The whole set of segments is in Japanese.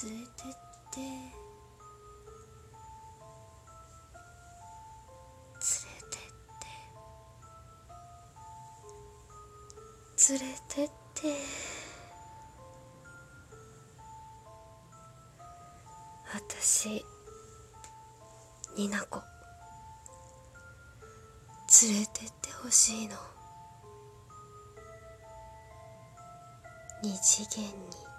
連れてって。連れてって。連れてって私になこ連れてってほしいの。二次元に。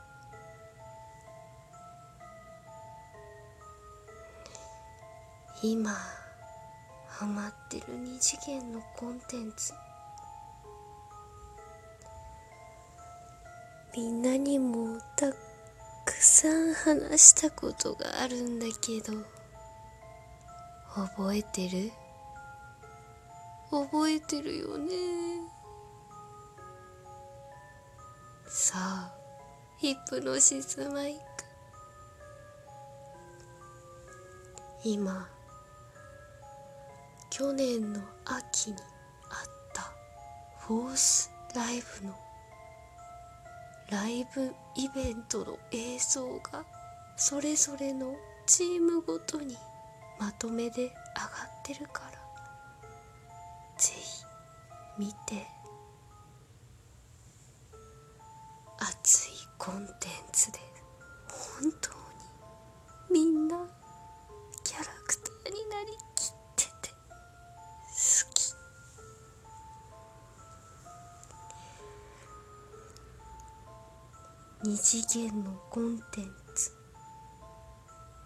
今ハマってる二次元のコンテンツ。みんなにもたくさん話したことがあるんだけど覚えてる？覚えてるよね。さあヒプノシスマイク。今去年の秋にあったフォースライブのライブイベントの映像がそれぞれのチームごとにまとめで上がってるから。ぜひ見て。熱いコンテンツで。本当二次元のコンテンツ。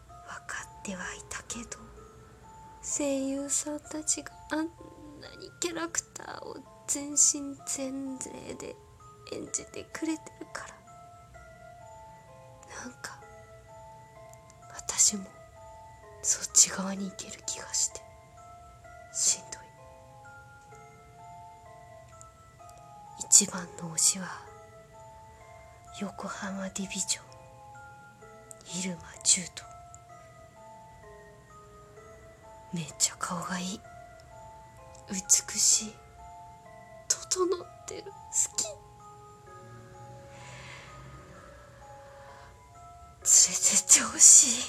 分かってはいたけど声優さんたちがあんなにキャラクターを全身全霊で演じてくれてるから。なんか私もそっち側に行ける気がしてしんどい。一番の推しは横浜ディビジョン。入間中斗めっちゃ顔がいい。美しい。整ってる。好き。連れてってほしい。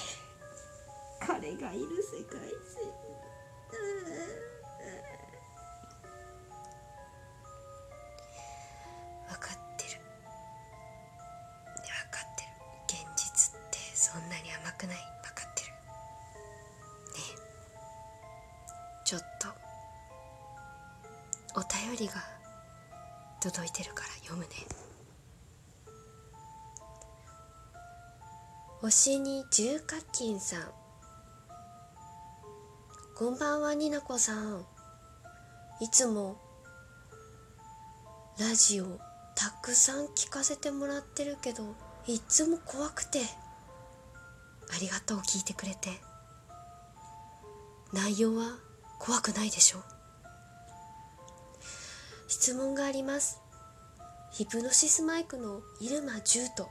彼がいる世界線んなに甘くない。分かってる。ねちょっと。お便りが届いてるから読むね。星に重課金さん。こんばんはになこさん。いつもラジオたくさん聞かせてもらってるけどいっつも怖くて。ありがとう聞いてくれて。内容は怖くないでしょう。質問があります。ヒプノシスマイクの入間ジュート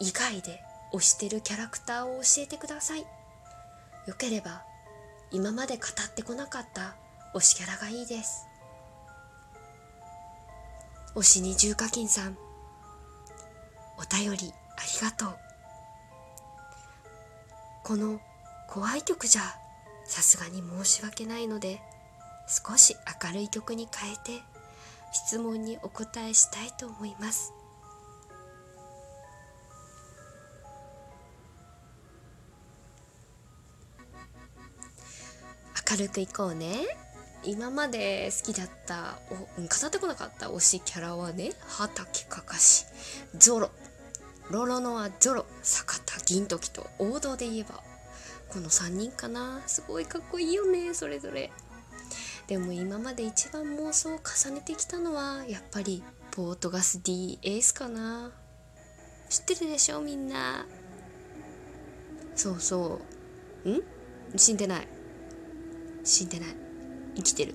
以外で推してるキャラクターを教えてください。よければ今まで語ってこなかった推しキャラがいいです。推しに重課金さん。お便りありがとう。この怖い曲じゃさすがに申し訳ないので少し明るい曲に変えて質問にお答えしたいと思います。明るくいこうね。今まで好きだったお語ってこなかった推しキャラはね畑かかしゾロ。ロロノアゾロ坂田銀時と王道で言えばこの3人かな。すごいかっこいいよねそれぞれ。でも今まで一番妄想を重ねてきたのはやっぱりポートガス D エースかな。知ってるでしょみんな。そうそう。ん？死んでない。死んでない。生きてる。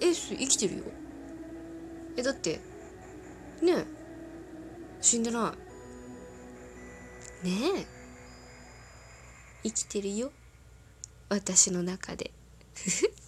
エース生きてるよ。えだってねえ。死んでない。ねえ。生きてるよ。私の中で。